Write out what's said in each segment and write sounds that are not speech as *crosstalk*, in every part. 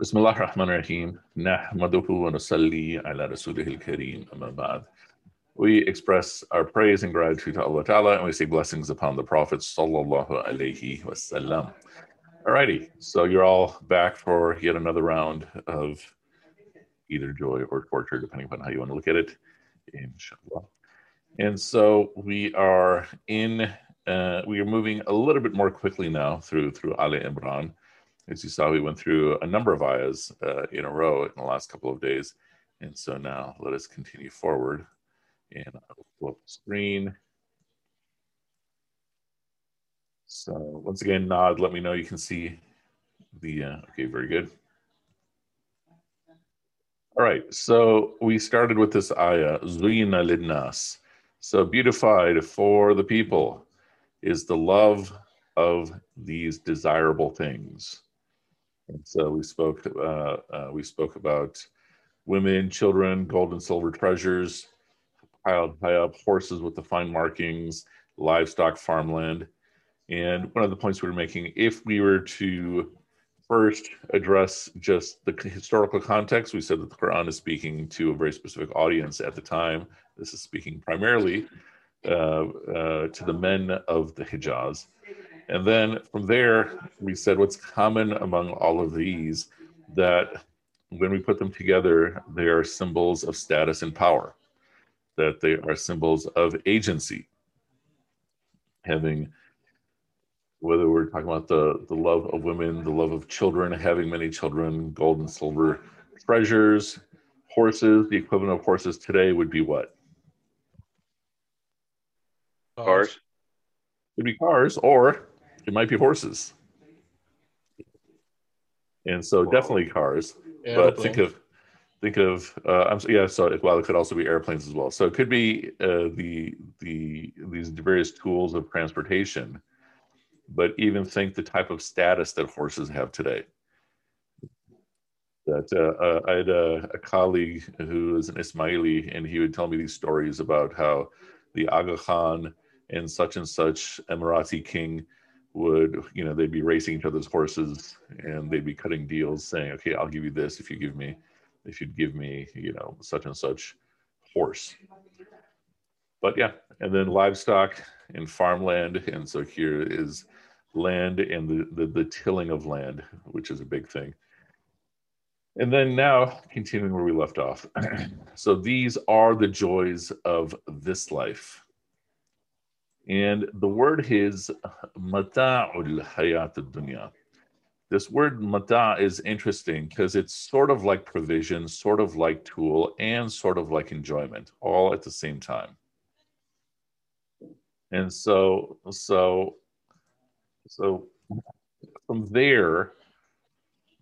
بسم الله الرحمن الرحيم نحمده ونصلي على رسوله الكريم أما بعد We express our praise and gratitude to Allah Ta'ala and we say blessings upon the Prophet Sallallahu Alaihi Wasallam. Alrighty, so you're all back for yet another round of either joy or torture, depending upon how you want to look at it, inshallah. And so we are in, uh, we are moving a little bit more quickly now through through Ali Imran. As you saw, we went through a number of ayahs uh, in a row in the last couple of days. And so now let us continue forward. And I'll pull up the screen. So once again, nod, let me know you can see the, uh, okay, very good. All right, so we started with this ayah, Zuyina linnas. So beautified for the people is the love of these desirable things. And so we spoke, uh, uh, we spoke about women, children, gold and silver treasures, piled high up, horses with the fine markings, livestock, farmland. And one of the points we were making, if we were to first address just the historical context, we said that the Quran is speaking to a very specific audience at the time. This is speaking primarily uh, uh, to the men of the Hijaz. And then from there, we said what's common among all of these that when we put them together, they are symbols of status and power, that they are symbols of agency. Having, whether we're talking about the, the love of women, the love of children, having many children, gold and silver treasures, horses, the equivalent of horses today would be what? Cars. Would be cars, or it might be horses. And so definitely cars, but think of think of uh, I'm yeah. So well, it could also be airplanes as well. So it could be uh, the the these various tools of transportation, but even think the type of status that horses have today. That uh, uh I had a, a, colleague who is an Ismaili, and he would tell me these stories about how the Aga Khan and such and such Emirati king would you know they'd be racing each other's horses and they'd be cutting deals saying okay i'll give you this if you give me if you'd give me you know such and such horse. But yeah and then livestock and farmland. And so here is land and the, the, the tilling of land which is a big thing. And then now continuing where we left off. *clears throat* So these are the joys of this life and the word is mata'ul hayat dunya. This word mata is interesting because it's sort of like provision, sort of like tool, and sort of like enjoyment, all at the same time. And so, so, so from there,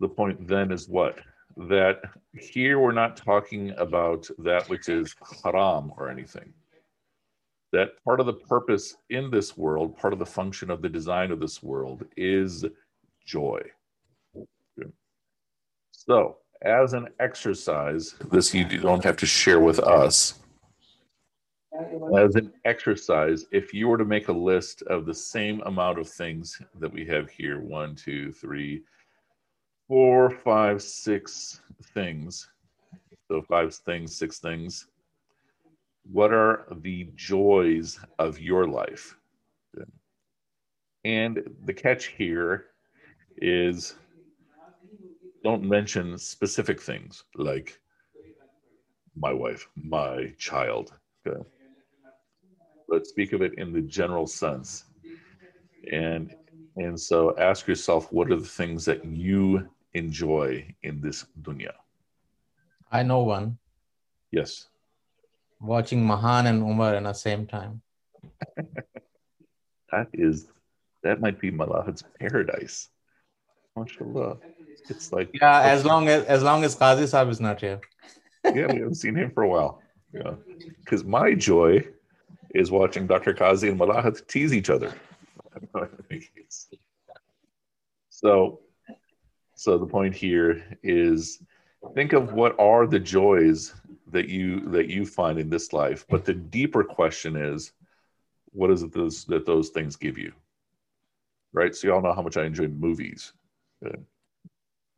the point then is what? That here we're not talking about that which is haram or anything that part of the purpose in this world, part of the function of the design of this world is joy. So, as an exercise, this you don't have to share with us. As an exercise, if you were to make a list of the same amount of things that we have here one, two, three, four, five, six things. So, five things, six things what are the joys of your life? And the catch here is don't mention specific things like my wife, my child. Okay? But speak of it in the general sense. And and so ask yourself what are the things that you enjoy in this dunya? I know one. Yes watching Mahan and Umar in the same time. *laughs* that is, that might be Malahad's paradise. MashaAllah. It's like yeah, as long as as long as Qazi Saab is not here. *laughs* yeah, we haven't seen him for a while. Yeah, because my joy is watching Dr. Qazi and Malahad tease each other. *laughs* so, so the point here is think of what are the joys that you that you find in this life but the deeper question is what is it those, that those things give you right so you all know how much i enjoy movies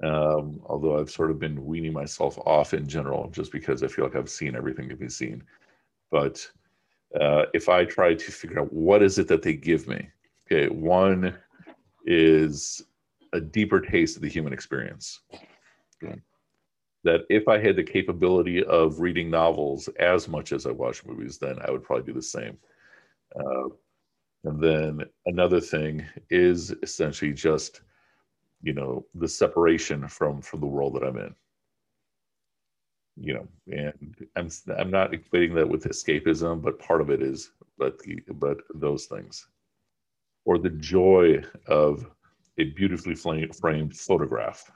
Um, although I've sort of been weaning myself off in general, just because I feel like I've seen everything to be seen. But uh, if I try to figure out what is it that they give me, okay, one is a deeper taste of the human experience. Okay. That if I had the capability of reading novels as much as I watch movies, then I would probably do the same. Uh, and then another thing is essentially just, you know, the separation from from the world that I'm in. You know, and I'm I'm not equating that with escapism, but part of it is, but the, but those things, or the joy of a beautifully framed photograph.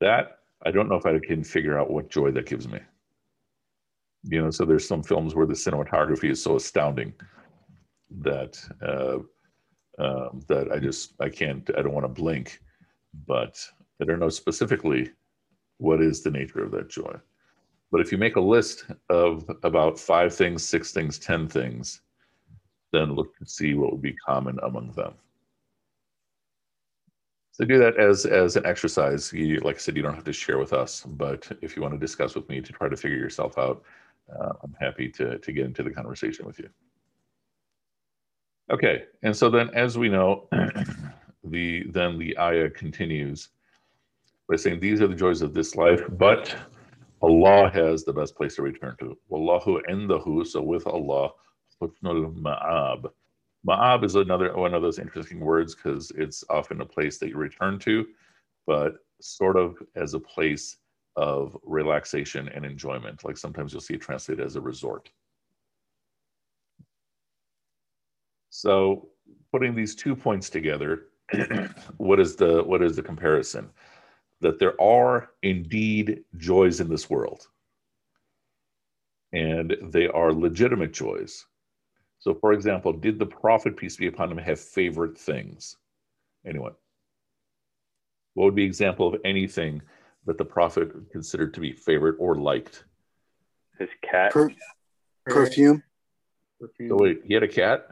That I don't know if I can figure out what joy that gives me you know so there's some films where the cinematography is so astounding that uh, um, that I just I can't I don't want to blink, but I don't know specifically what is the nature of that joy. But if you make a list of about five things, six things, ten things, then look and see what would be common among them. So do that as as an exercise. You, like I said, you don't have to share with us, but if you want to discuss with me to try to figure yourself out, uh, I'm happy to, to get into the conversation with you. Okay, and so then as we know, *clears throat* the then the ayah continues by saying these are the joys of this life, but Allah has the best place to return to. Wallahu indahu, so with Allah, ma'ab. Ma'ab is another one of those interesting words because it's often a place that you return to, but sort of as a place of relaxation and enjoyment. Like sometimes you'll see it translated as a resort. So putting these two points together, *clears throat* what is the what is the comparison? That there are indeed joys in this world. And they are legitimate joys. So, for example, did the prophet, peace be upon him, have favorite things? Anyone? What would be example of anything that the prophet considered to be favorite or liked? His cat. Per- perfume. So wait, he had a cat?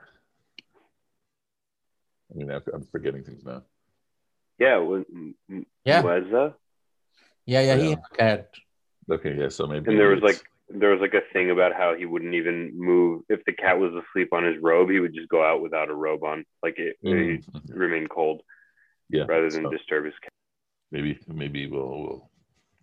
I mean, I'm forgetting things now. Yeah. Was, Yeah. Weza? Yeah, yeah, he had a cat. Okay, yeah, so maybe. And there was like there was like a thing about how he wouldn't even move if the cat was asleep on his robe. He would just go out without a robe on, like it, Mhm. it remain cold yeah, rather than so disturb his cat. maybe maybe we'll we'll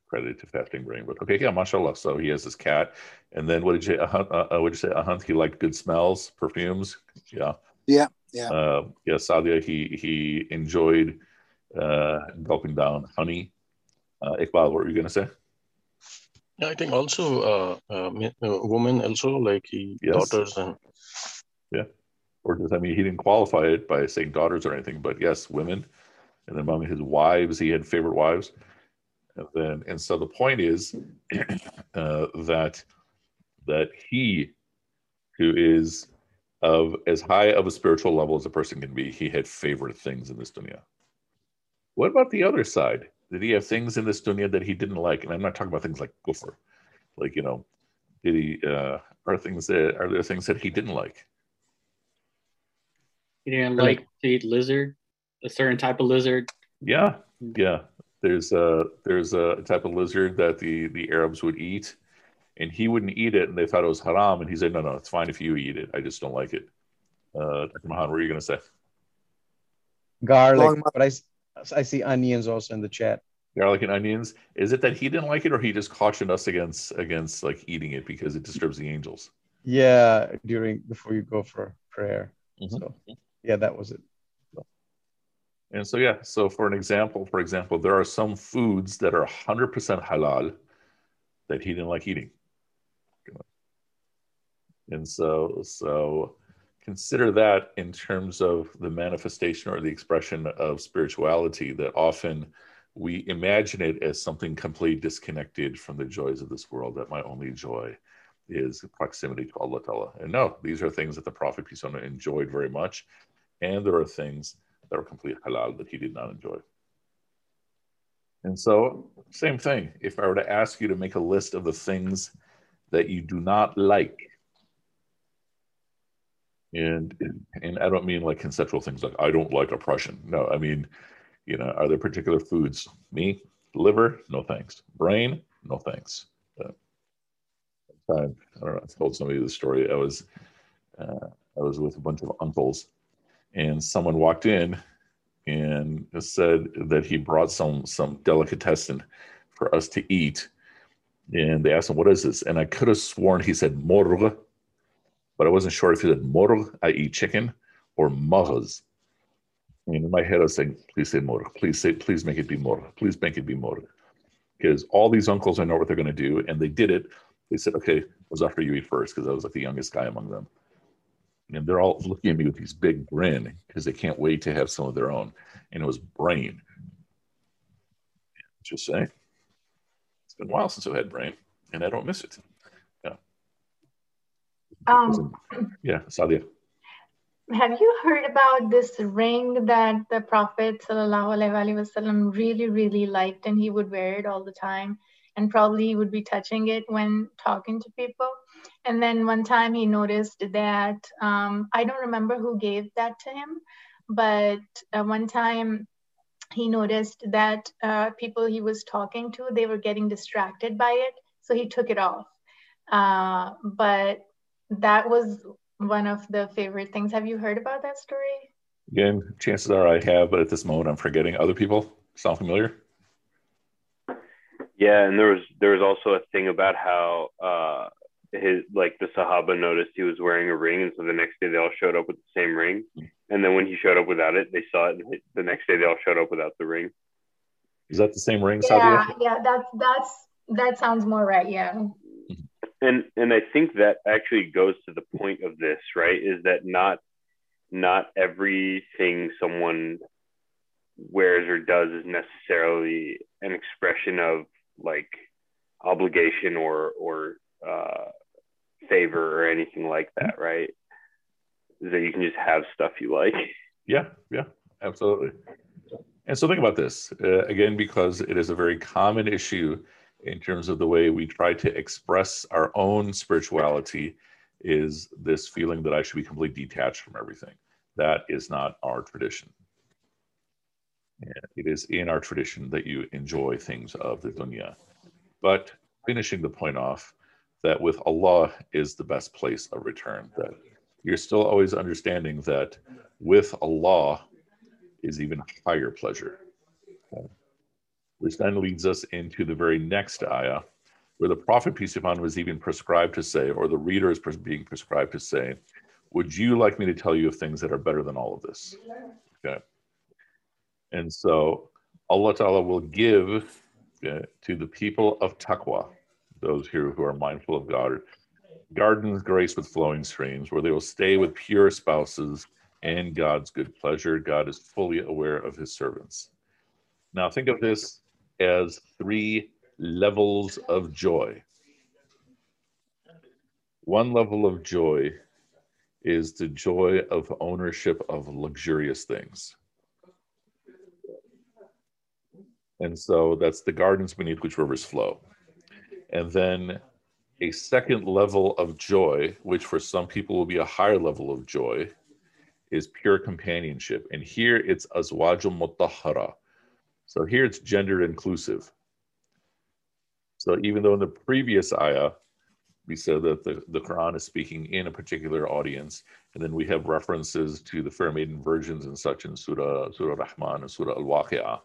credit it to fasting brain, but okay, yeah, mashallah. So he has his cat, and then what did you uh, uh, uh, what did you say? Uh, he liked good smells, perfumes. Yeah, Yeah, yeah. uh, yeah. Sadia, he he enjoyed uh, gulping down honey. Uh, Iqbal, what were you gonna say? Yeah, I think also uh, uh, uh, women also like he Yes. daughters and yeah, or does I mean he didn't qualify it by saying daughters or anything, but yes, women. And then among his wives, he had favorite wives. And then and so the point is *clears throat* uh, that that he who is of as high of a spiritual level as a person can be, he had favorite things in this dunya. What about the other side? Did he have things in this dunya that he didn't like? And I'm not talking about things like kufr, like you know, did he uh, are things that are there things that he didn't like? He didn't Really? like to eat lizard, a certain type of lizard. Yeah, yeah. There's a there's a type of lizard that the the Arabs would eat, and he wouldn't eat it, and they thought it was haram, and he said, "No, no, it's fine if you eat it. I just don't like it." Uh, Dr. Mahan, what are you gonna say? garlic, Long but I, s- I see onions also in the chat. Garlic and onions. Is it that he didn't like it, or he just cautioned us against against like eating it because it disturbs the angels? Yeah, during before you go for prayer. Mhm. So yeah, that was it. And so, yeah, so for an example, for example, there are some foods that are 100% halal that he didn't like eating. And so, so consider that in terms of the manifestation or the expression of spirituality that often we imagine it as something completely disconnected from the joys of this world, that my only joy is proximity to Allah Ta'ala. And no, these are things that the Prophet peace him, enjoyed very much. And there are things that are complete halal that he did not enjoy. And so, same thing. If I were to ask you to make a list of the things that you do not like, and and I don't mean like conceptual things like I don't like oppression. No, I mean You know, are there particular foods? Me, liver, no thanks. Brain, no thanks. Uh, time, I don't know. I told somebody the story. I was, uh, I was with a bunch of uncles, and someone walked in and said that he brought some some delicatessen for us to eat. And they asked him, "What is this?" And I could have sworn he said morgue, but I wasn't sure if he said morgue, i.e., chicken, or mahaz. And in my head, I was saying, "Please say morgue. Please say, please make it be morgue. Please make it be morgue." Because all these uncles, I know what they're going to do, and they did it. They said, "Okay, it was after you eat first, because I was like the youngest guy among them." and they're all looking at me with these big grin because they can't wait to have some of their own. And it was brain. Just saying, it's been a while since I've had brain, and I don't miss it. Um, yeah, Sadia. have you heard about this ring that the Prophet wasallam really, really liked, and he would wear it all the time, and probably he would be touching it when talking to people? And then one time he noticed that um, I don't remember who gave that to him, but uh, one time he noticed that uh, people he was talking to they were getting distracted by it, so he took it off. Uh, but that was one of the favorite things. Have you heard about that story? Again, chances are I have, but at this moment I'm forgetting. Other people sound familiar? Yeah, and there was there was also a thing about how uh, his like the Sahaba noticed he was wearing a ring, and so the next day they all showed up with the same ring. And then when he showed up without it, they saw it. And the next day they all showed up without the ring. Is that the same ring, Yeah, Sadia? yeah, that's that's that sounds more right. Yeah. And and I think that actually goes to the point of this, right? Is that not not everything someone wears or does is necessarily an expression of like obligation or or uh, favor or anything like that, right? Is that you can just have stuff you like. Yeah, yeah, absolutely. And so think about this uh, again, because it is a very common issue in terms of the way we try to express our own spirituality is this feeling that I should be completely detached from everything. That is not our tradition. And it is in our tradition that you enjoy things of the dunya. But finishing the point off, that with Allah is the best place of return. That you're still always understanding that with Allah is even higher pleasure. Okay. Which then leads us into the very next ayah, where the Prophet, peace be upon him, was even prescribed to say, or the reader is being prescribed to say, Would you like me to tell you of things that are better than all of this? Okay. And so Allah Ta'ala will give uh, to the people of taqwa, those here who are mindful of God, gardens graced with flowing streams, where they will stay with pure spouses and God's good pleasure. God is fully aware of his servants. Now, think of this as three levels of joy. One level of joy is the joy of ownership of luxurious things. And so that's the gardens beneath which rivers flow. And then a second level of joy, which for some people will be a higher level of joy, is pure companionship. And here it's azwajul mutahara. So here it's gender inclusive. So even though in the previous ayah, we said that the, the Quran is speaking in a particular audience, and then we have references to the fair maiden virgins and such in Surah, Surah Rahman and Surah Al Waqi'ah.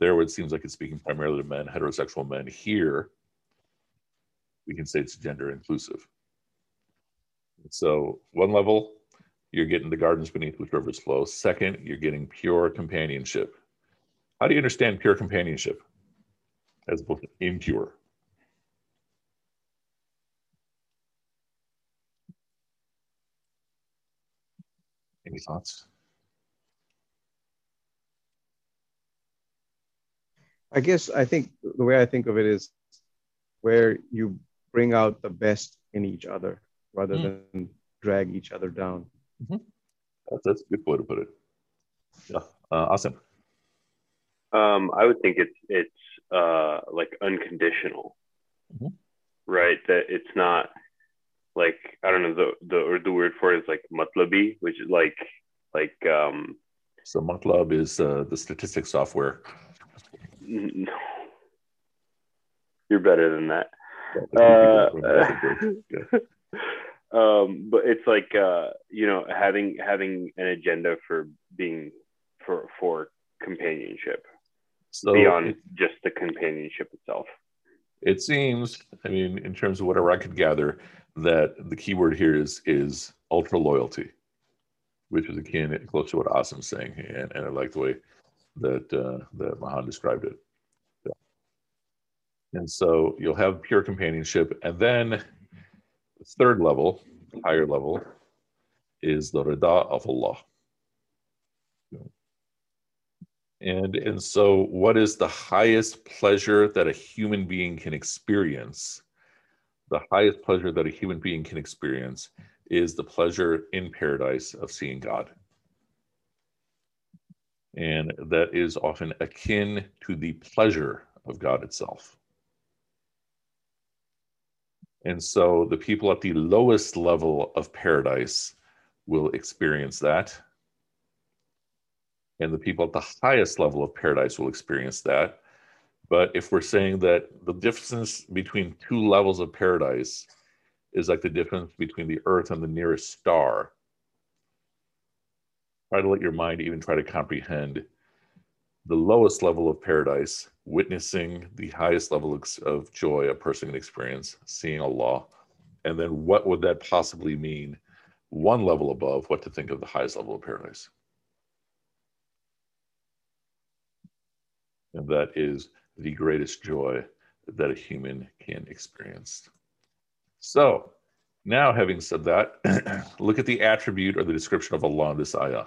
There, it seems like it's speaking primarily to men, heterosexual men, here we can say it's gender inclusive. So, one level, you're getting the gardens beneath which rivers flow. Second, you're getting pure companionship. How do you understand pure companionship as opposed to impure? Any thoughts? I guess I think the way I think of it is where you bring out the best in each other rather Mm. than drag each other down. That's, that's a good way to put it. Yeah, uh, awesome. Um, I would think it's it's uh, like unconditional, Mhm. right? That it's not like I don't know the the Urdu word for it is like matlabi, which is like like um So MATLAB is uh, the statistics software. No. You're better than that. Uh, *laughs* um, but it's like uh, you know having having an agenda for being for for companionship So beyond it, just the companionship itself. it seems, I mean, in terms of whatever I could gather, that the key word here is is ultra loyalty, which is akin close to what Asim's saying, and, and I like the way that uh, that Mahan described it. And so you'll have pure companionship, and then the third level, higher level, is the rida of Allah. And and so what is the highest pleasure that a human being can experience? The highest pleasure that a human being can experience is the pleasure in paradise of seeing God. And that is often akin to the pleasure of God itself. And so the people at the lowest level of paradise will experience that. And the people at the highest level of paradise will experience that. But if we're saying that the difference between two levels of paradise is like the difference between the earth and the nearest star, try to let your mind even try to comprehend the lowest level of paradise, witnessing the highest level of- joy a person can experience, seeing Allah. And then what would that possibly mean? One level above, what to think of the highest level of paradise. And that is the greatest joy that a human can experience. So, now having said that, *clears throat* look at the attribute or the description of Allah in this ayah.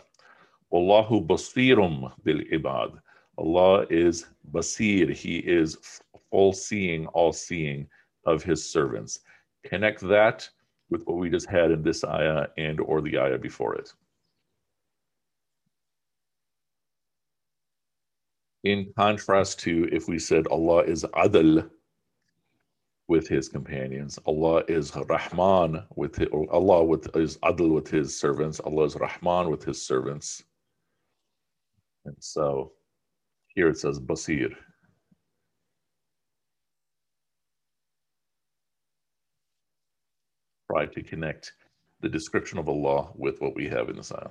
Allahu basirum bil ibad. Allah is basir. He is all seeing, all seeing of his servants. Connect that with what we just had in this ayah and or the ayah before it. In contrast to if we said Allah is adl with his companions, Allah is Rahman with his, Allah with is adl with his servants, Allah is Rahman with his servants. And so here it says Basir. Try to connect the description of Allah with what we have in the ayah.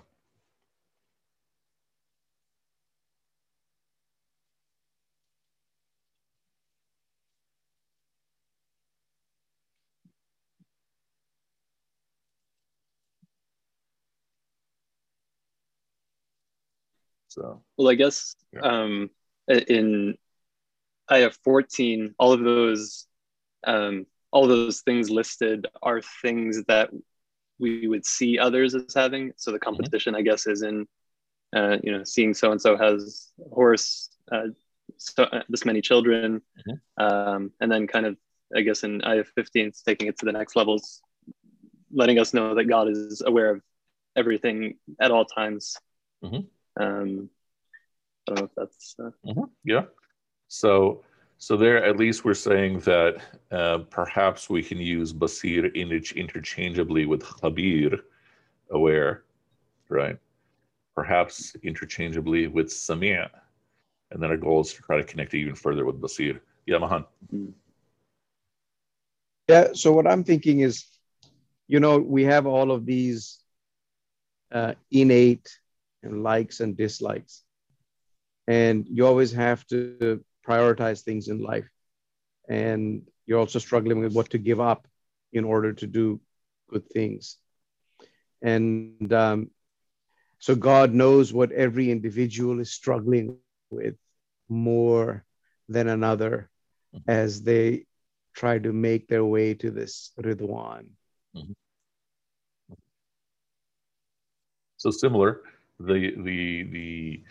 So Well, I guess Yeah. um, in ayah 14, all of those um, all those things listed are things that we would see others as having. So the competition, I guess, is in uh, you know seeing so and so has a horse, uh, so, uh, this many children, Mhm. um, and then kind of I guess in ayah 15, it's taking it to the next levels, letting us know that God is aware of everything at all times. Mhm. Um, I don't know if that's uh, Mhm, Yeah. So, so there at least we're saying that uh, perhaps we can use basir inter- interchangeably with khabir, aware, right? Perhaps interchangeably with sami', and then our goal is to try to connect it even further with basir. Yeah, Mahan. Yeah. So what I'm thinking is, you know, we have all of these uh, innate and likes and dislikes, and you always have to prioritize things in life, and you're also struggling with what to give up in order to do good things, and um, so God knows what every individual is struggling with more than another as they try to make their way to this Ridwan. So similar, the the the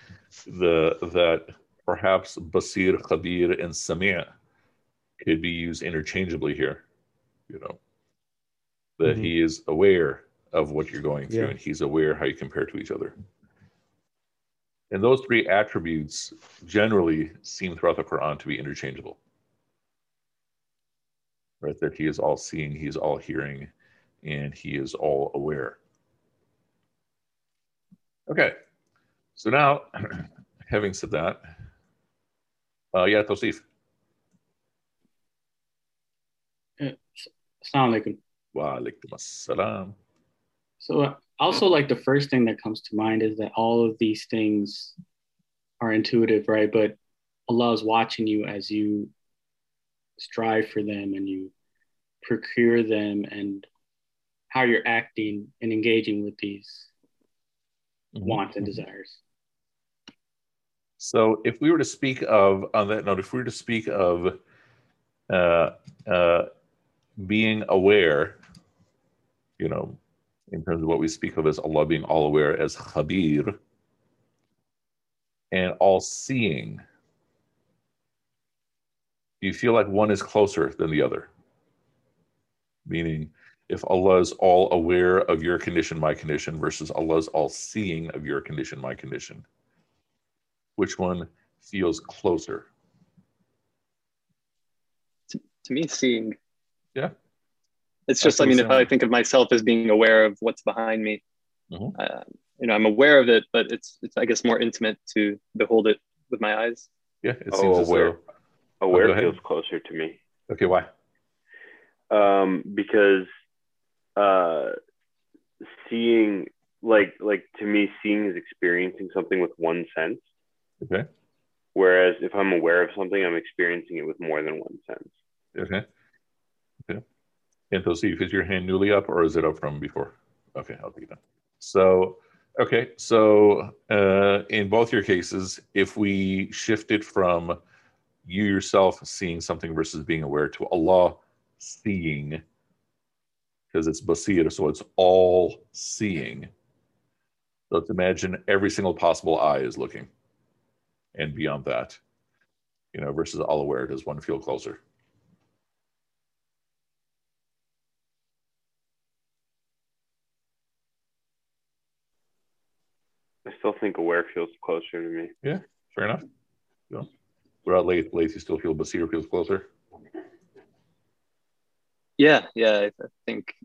the that perhaps basir, khabir, and sami' could be used interchangeably here. You know, that Mhm. he is aware of what you're going through, Yeah. and he's aware how you compare to each other. And those three attributes generally seem throughout the Quran to be interchangeable. Right, that he is all seeing, he is all hearing, and he is all aware. Okay, So now, *clears throat* having said that, uh, yeah, Tosif. Assalamu alaikum. Wa alaikum assalam. So uh, also like the first thing that comes to mind is that all of these things are intuitive, right? But Allah is watching you as you strive for them and you procure them and how you're acting and engaging with these Mhm. wants and desires. So, if we were to speak of, on that note, if we were to speak of uh, uh, being aware, you know, in terms of what we speak of as Allah being all aware as Khabir and all seeing, do you feel like one is closer than the other? Meaning, if Allah is all aware of your condition, my condition, versus Allah's all seeing of your condition, my condition which one feels closer? To me, seeing. Yeah. It's just, I what mean, I'm if I think of myself as being aware of what's behind me, Mhm. uh, you know, I'm aware of it, but it's, it's, I guess, more intimate to behold it with my eyes. Yeah, it Oh, seems as aware. though. Aware go ahead. feels closer to me. Okay, why? um, because uh, seeing like like to me seeing is experiencing something with one sense Okay, whereas if i'm aware of something i'm experiencing it with more than one sense okay, okay. And so, Steve, is your hand newly up or is it up from before? Okay, I'll take that. So, okay, so uh, in both your cases, if we shifted from you yourself seeing something versus being aware to Allah seeing, because it's basir, so it's all seeing. So let's imagine every single possible eye is looking, and beyond that, you know, versus all aware, does one feel closer? i still think aware feels closer to me Yeah, Fair enough. So, we're at late. Late, you still feel basir feels closer. Yeah, yeah, I, I think.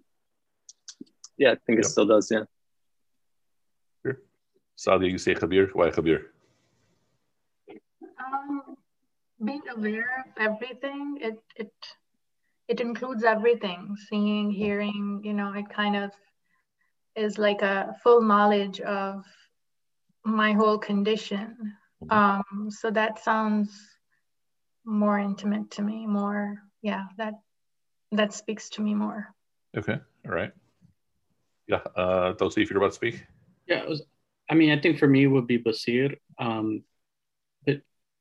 Yeah, I think it Yep. still does. Yeah. Sadia, you say Khabir. Why Khabir? Um, being aware of everything, it it it includes everything. Seeing, hearing, you know, it kind of is like a full knowledge of my whole condition. Um, so that sounds more intimate to me, more, yeah, that that speaks to me more. Okay, all right. Yeah, uh, Tosi, if you're about to speak. Yeah, it was, I mean, I think for me it would be Basir. Um, but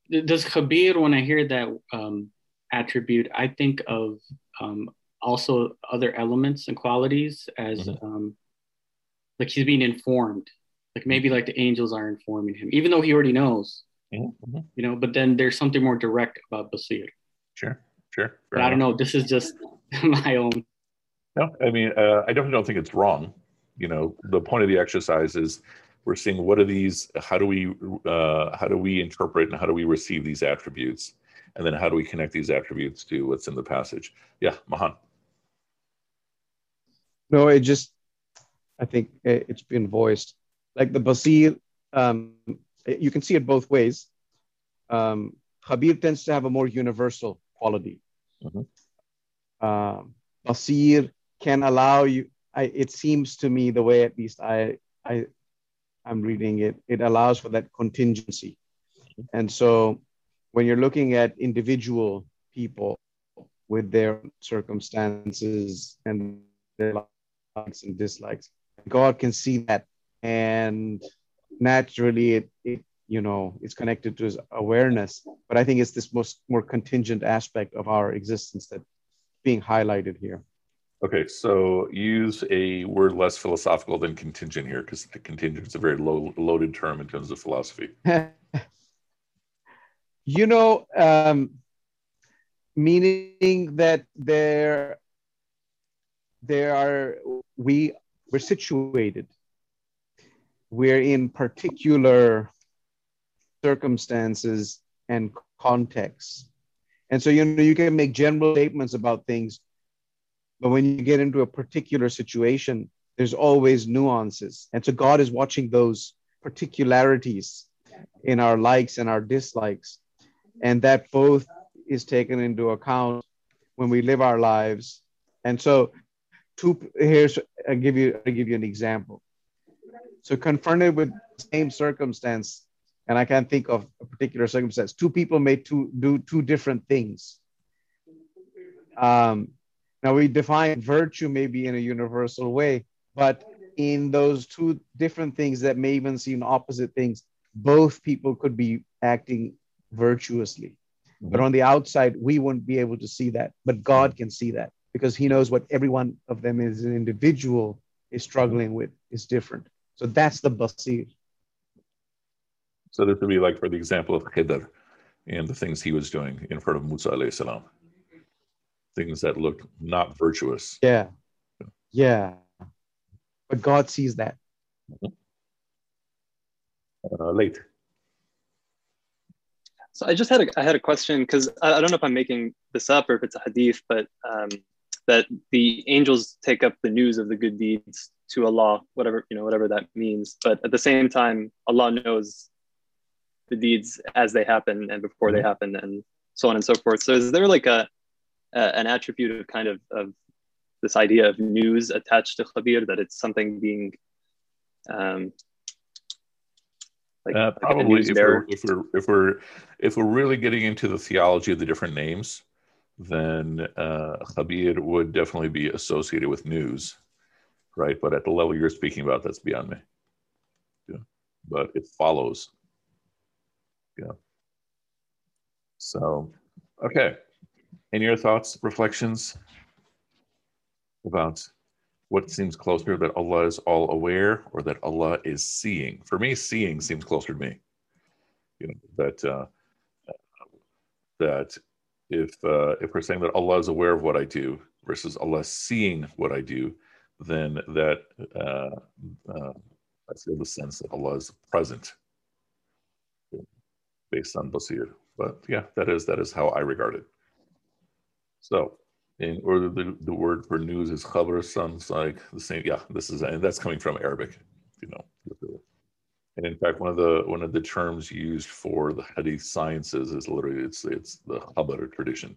does Khabir, when I hear that um, attribute, I think of um, also other elements and qualities as Mhm. um, like he's being informed. Like maybe like the angels are informing him, even though he already knows, Mhm, mhm. you know, but then there's something more direct about Basir. Sure, sure. But I don't know, this is just *laughs* my own. No, I mean, uh, I definitely don't think it's wrong. You know, the point of the exercise is we're seeing what are these, how do we, uh, how do we interpret and how do we receive these attributes? And then how do we connect these attributes to what's in the passage? Yeah, Mahan. No, it just, I think it- it's been voiced. Like the Basir, um, you can see it both ways. Um, Khabir tends to have a more universal quality. Mhm. Um, Basir can allow you, I, it seems to me, the way at least I, I, I'm reading it, it allows for that contingency. And so when you're looking at individual people with their circumstances and their likes and dislikes. God can see that, and naturally, it, it you know it's connected to his awareness. But I think it's this most more contingent aspect of our existence that being highlighted here. Okay, so use a word less philosophical than contingent here because the contingent is a very low, loaded term in terms of philosophy. *laughs* you know, um, meaning that there, there are we we're situated. We're in particular circumstances and contexts, and so you know you can make general statements about things, but when you get into a particular situation, there's always nuances, and so God is watching those particularities in our likes and our dislikes. And that both is taken into account when we live our lives. And so two here's I'll give you I'll give you an example. So confronted with the same circumstance, and I can't think of a particular circumstance, two people may two, do two different things. Um, now we define virtue maybe in a universal way, but in those two different things that may even seem opposite things, both people could be acting virtuously. But on the outside, we wouldn't be able to see that. But God can see that because He knows what every one of them is an individual is struggling with is different. So that's the basir. So this would be like for the example of Khidr and the things he was doing in front of Musa alayhi salam. Things that looked not virtuous. Yeah. Yeah. But God sees that. Uh, late. So I just had a, I had a question because I, I, don't know if I'm making this up or if it's a hadith, but um, that the angels take up the news of the good deeds to Allah, whatever you know, whatever that means. But at the same time, Allah knows the deeds as they happen and before mm-hmm. they happen, and so on and so forth. So is there like a, a an attribute of kind of of this idea of news attached to khabir that it's something being um, like, uh, probably like if, we're, if we're if we're if we're really getting into the theology of the different names, then uh, Khabir would definitely be associated with news, right? But at the level you're speaking about, that's beyond me. Yeah. But it follows. Yeah. So, okay. Any other thoughts, reflections about what seems closer that Allah is all aware or that Allah is seeing? For me, seeing seems closer to me. You know that uh, that if uh, if we're saying that Allah is aware of what I do versus Allah seeing what I do, then that uh, uh, I feel the sense that Allah is present based on basir. But yeah, that is that is how I regard it. So in order the, the word for news is khabar sounds like the same yeah this is and that's coming from arabic you know. And in fact one of the one of the terms used for the hadith sciences is literally it's it's the khabar tradition.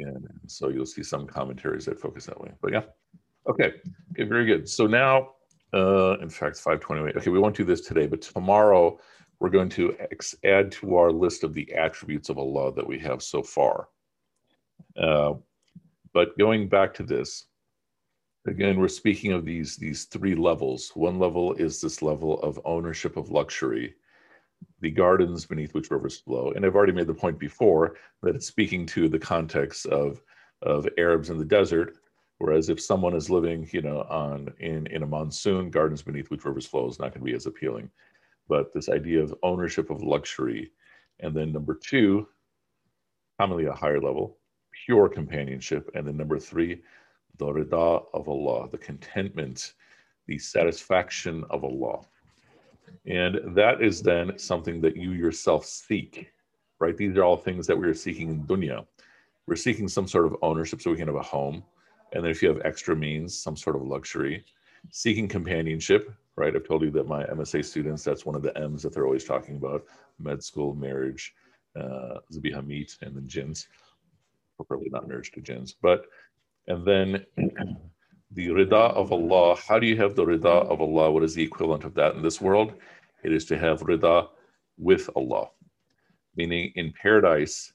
And, so you'll see some commentaries that focus that way. But yeah okay okay very good. So now uh in fact 528 okay we won't do this today but tomorrow we're going to add to our list of the attributes of allah that we have so far uh, but going back to this, again, we're speaking of these, these three levels. One level is this level of ownership of luxury, the gardens beneath which rivers flow. And I've already made the point before that it's speaking to the context of, of Arabs in the desert. Whereas if someone is living, you know, on in, in a monsoon, gardens beneath which rivers flow is not going to be as appealing. But this idea of ownership of luxury. And then number two, commonly a higher level, pure companionship. And then number three, the rida of Allah, the contentment, the satisfaction of Allah. And that is then something that you yourself seek, right? These are all things that we are seeking in dunya. We're seeking some sort of ownership so we can have a home. And then if you have extra means, some sort of luxury. Seeking companionship, right? I've told you that my MSA students, that's one of the M's that they're always talking about med school, marriage, uh, Zabiha and then jinns Probably not marriage to jinns. But and then *clears throat* the rida of Allah. How do you have the rida of Allah? What is the equivalent of that in this world? It is to have rida with Allah, meaning in paradise,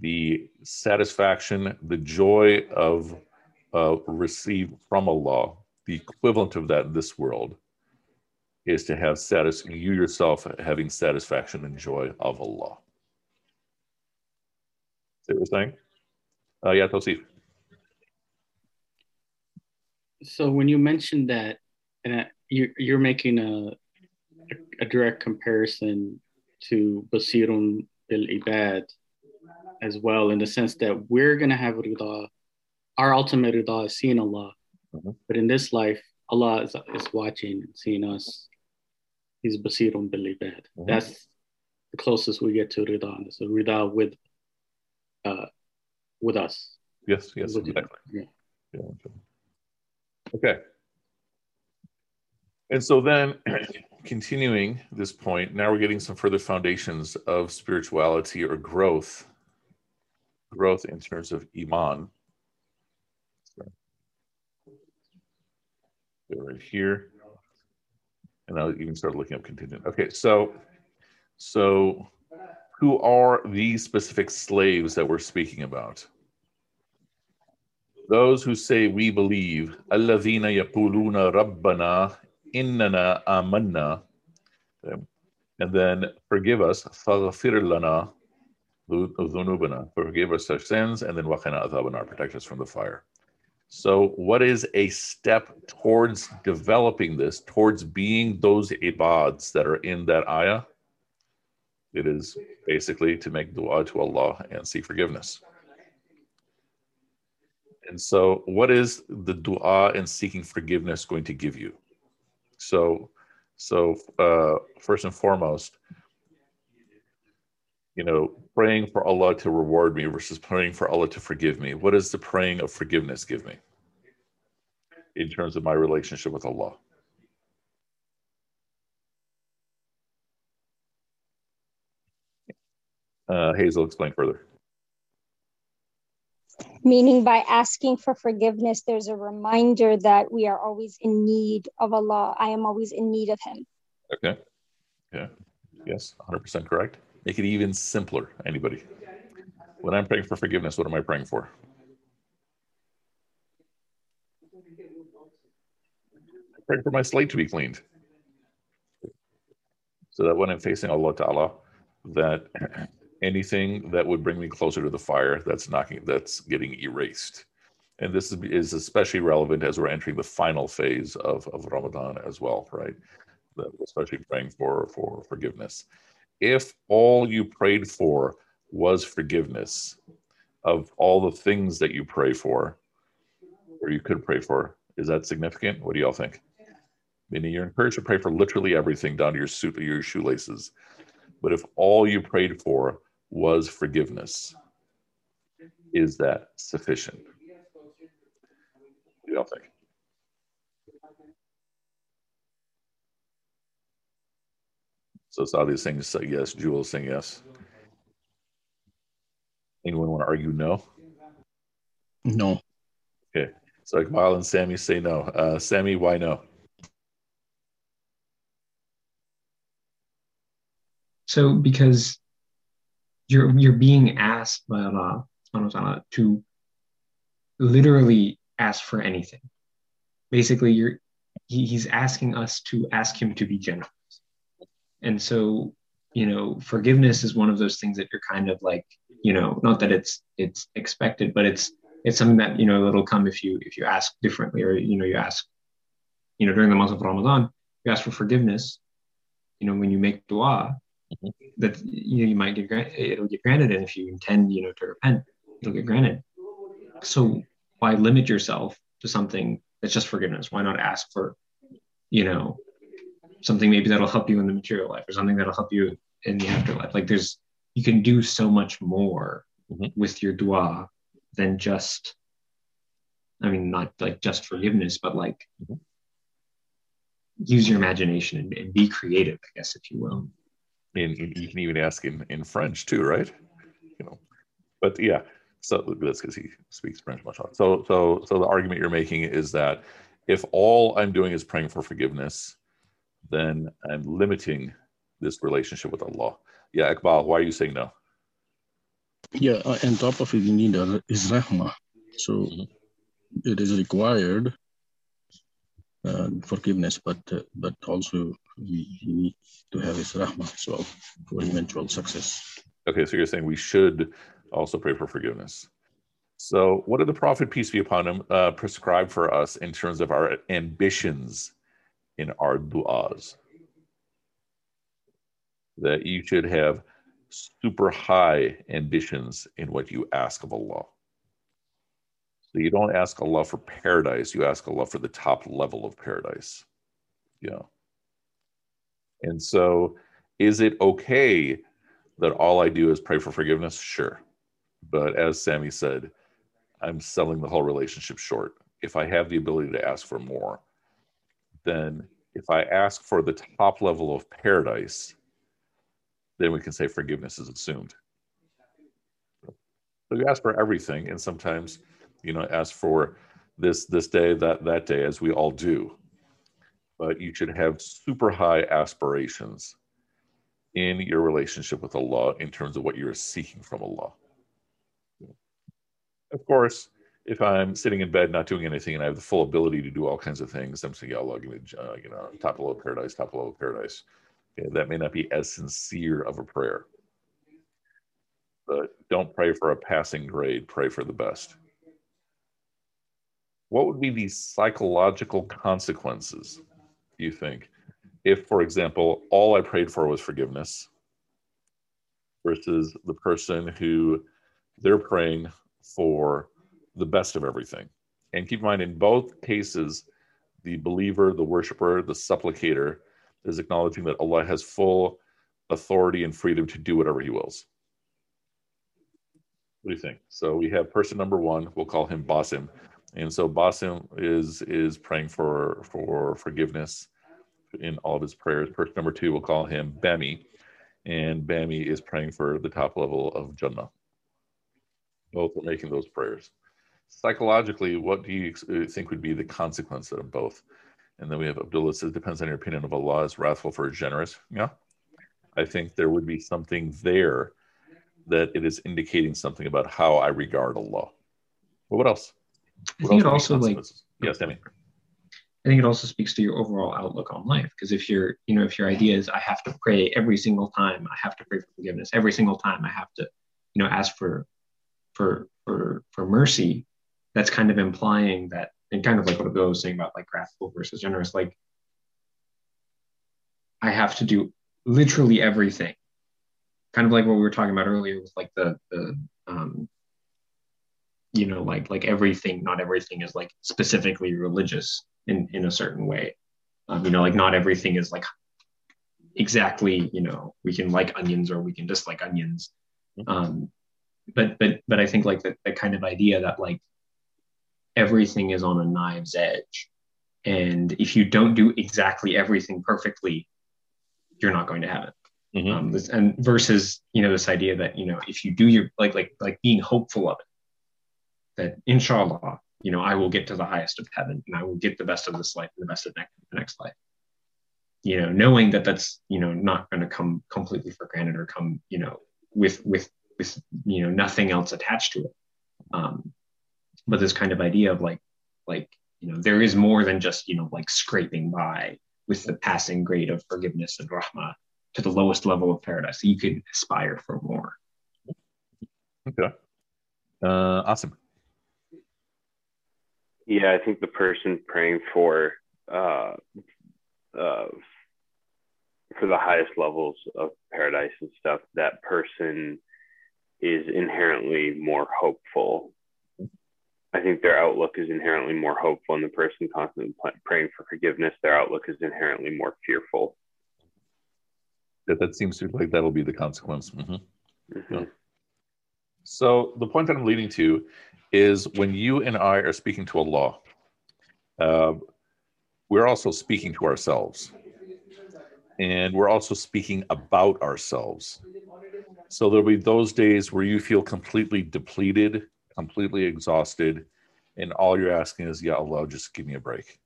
the satisfaction, the joy of uh, received from Allah, the equivalent of that in this world is to have satis- you yourself having satisfaction and joy of Allah. See what we're saying? Uh, yeah, Tosif. So when you mentioned that, and you're, you're making a, a direct comparison to Basirun bil Ibad as well, in the sense that we're going to have rida, our ultimate rida is seeing Allah. Mm-hmm. But in this life, Allah is, is watching and seeing us. He's Basirun bil Ibad. Mm-hmm. That's the closest we get to rida. So rida with uh, with us. Yes, yes, with exactly. Yeah. yeah. Okay. And so then *clears throat* continuing this point, now we're getting some further foundations of spirituality or growth, growth in terms of iman. Go right here, and I even started looking up contingent. Okay, so so who are these specific slaves that we're speaking about? Those who say we believe, Alladhina Yaquluna Rabbana Innana Amanna, and then forgive us, Faghfir Lana Dhunubana, forgive us our sins, and then waqina Adhabana, protect us from the fire. So, what is a step towards developing this, towards being those ibads that are in that ayah? It is basically to make dua to Allah and seek forgiveness. And so, what is the dua and seeking forgiveness going to give you? So, so uh, first and foremost, you know, praying for Allah to reward me versus praying for Allah to forgive me. What does the praying of forgiveness give me in terms of my relationship with Allah? Uh, Hazel, explain further. Meaning, by asking for forgiveness, there's a reminder that we are always in need of Allah. I am always in need of Him. Okay. Yeah. Yes, 100% correct. Make it even simpler. Anybody? When I'm praying for forgiveness, what am I praying for? I'm praying for my slate to be cleaned. So that when I'm facing Allah Ta'ala, that *clears throat* anything that would bring me closer to the fire that's knocking that's getting erased and this is, especially relevant as we're entering the final phase of, of ramadan as well right especially praying for for forgiveness if all you prayed for was forgiveness of all the things that you pray for or you could pray for is that significant what do y'all think meaning you're encouraged to pray for literally everything down to your suit your shoelaces but if all you prayed for was forgiveness. Is that sufficient? You don't think? So Sadia saying yes, Jewel saying yes. Anyone want to argue no? No. Okay. So Iqbal and Sammy say no. Uh, Sammy, why no? So because you're you're being asked by Allah to literally ask for anything. Basically, you're he, he's asking us to ask him to be generous. And so, you know, forgiveness is one of those things that you're kind of like, you know, not that it's it's expected, but it's it's something that you know it'll come if you if you ask differently or you know you ask, you know, during the month of Ramadan, you ask for forgiveness. You know, when you make dua, Mm-hmm. that you know you might get granted it'll get granted and if you intend you know to repent it'll get granted so why limit yourself to something that's just forgiveness why not ask for you know something maybe that'll help you in the material life or something that'll help you in the afterlife like there's you can do so much more mm-hmm. with your dua than just i mean not like just forgiveness but like mm-hmm. use your imagination and, and be creative i guess if you will in, you can even ask in, in French too, right? You know, but yeah. So that's because he speaks French much. So so so the argument you're making is that if all I'm doing is praying for forgiveness, then I'm limiting this relationship with Allah. Yeah, Iqbal, why are you saying no? Yeah, uh, on top of it, you need is rahmah. So mm-hmm. it is required uh, forgiveness, but uh, but also we need to have his rahmah as well for eventual success. Okay, so you're saying we should also pray for forgiveness. So, what did the Prophet, peace be upon him, uh, prescribe for us in terms of our ambitions in our du'as? That you should have super high ambitions in what you ask of Allah. So you don't ask Allah for paradise, you ask Allah for the top level of paradise. Yeah. And so, is it okay that all I do is pray for forgiveness? Sure. But as Sammy said, I'm selling the whole relationship short. If I have the ability to ask for more, then If I ask for the top level of paradise, then we can say forgiveness is assumed. So you ask for everything, and sometimes, you know, ask for this this day, that that day, as we all do. But you should have super high aspirations in your relationship with Allah in terms of what you're seeking from Allah. Of course, if I'm sitting in bed not doing anything and I have the full ability to do all kinds of things, I'm saying, Allah, give me, uh, you know, top level of paradise, top level of paradise. Okay, that may not be as sincere of a prayer. But don't pray for a passing grade, pray for the best. What would be the psychological consequences, do you think, if, for example, all I prayed for was forgiveness versus the person who they're praying for the best of everything. And keep in mind, in both cases, the believer, the worshiper, the supplicator is acknowledging that Allah has full authority and freedom to do whatever He wills. What do you think? So we have person number one. We'll call him Basim, and so Basim is is praying for for forgiveness in all of his prayers. Person number two, we'll call him Bami, and Bami is praying for the top level of Jannah. Both are making those prayers psychologically, what do you uh, think would be the consequence of both? And then we have Abdullah says, depends on your opinion of Allah is wrathful for generous. Yeah. I think there would be something there that it is indicating something about how I regard Allah. Well, what else? What I think else it also like yes, Demi. I think it also speaks to your overall outlook on life. Because if you're, you know, if your idea is I have to pray every single time, I have to pray for forgiveness every single time, I have to, you know, ask for for for for mercy, that's kind of implying that, and kind of like what Bill was saying about like wrathful versus generous, like I have to do literally everything. Kind of like what we were talking about earlier with like the the um, you know like like everything not everything is like specifically religious in in a certain way um, you know like not everything is like exactly you know we can like onions or we can dislike onions mm-hmm. um but but but i think like the, the kind of idea that like everything is on a knife's edge. And if you don't do exactly everything perfectly, you're not going to have it. Mm-hmm. Um, this, and versus, you know, this idea that, you know, if you do your, like, like, like being hopeful of it, that inshallah, you know, I will get to the highest of heaven and I will get the best of this life and the best of next, the next life. You know, knowing that that's, you know, not going to come completely for granted or come, you know, with, with, with, you know, nothing else attached to it. Um, but this kind of idea of like like you know there is more than just you know like scraping by with the passing grade of forgiveness and rahma to the lowest level of paradise. You can aspire for more. Okay. Uh awesome. Yeah i think the person praying for uh uh for the highest levels of paradise and stuff that person is inherently more hopeful I think their outlook is inherently more hopeful, and the person constantly praying for forgiveness, their outlook is inherently more fearful. That that seems to be like that'll be the consequence. Mm-hmm. Mm-hmm. Yeah. So the point that I'm leading to is when you and I are speaking to Allah, uh, we're also speaking to ourselves, and we're also speaking about ourselves. So there'll be those days where you feel completely depleted completely exhausted, and all you're asking is, Yeah, Allah, just give me a break.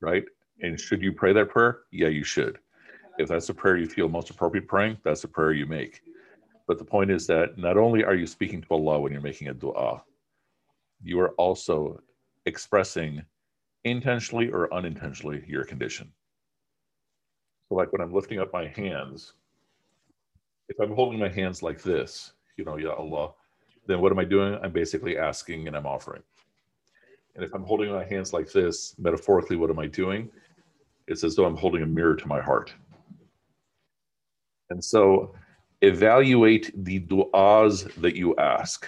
Right? And should you pray that prayer? Yeah, you should. If that's the prayer you feel most appropriate praying, that's the prayer you make. But the point is that not only are you speaking to Allah when you're making a dua, you are also expressing intentionally or unintentionally your condition. So, like when I'm lifting up my hands, if I'm holding my hands like this, you know, Ya Allah, then what am I doing? I'm basically asking and I'm offering. And if I'm holding my hands like this, metaphorically, what am I doing? It's as though I'm holding a mirror to my heart. And so evaluate the du'as that you ask.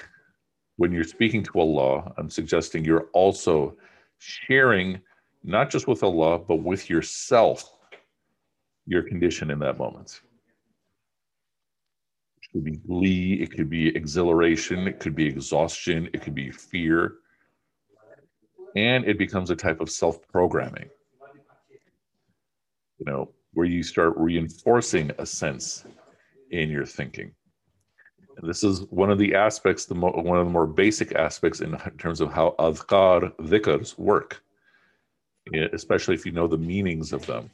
When you're speaking to Allah, I'm suggesting you're also sharing, not just with Allah, but with yourself, your condition in that moment could be glee, it could be exhilaration, it could be exhaustion, it could be fear. And it becomes a type of self programming. you know, where you start reinforcing a sense in your thinking. And this is one of the aspects, the mo- one of the more basic aspects in terms of how adhkar dhikrs work, especially if you know the meanings of them.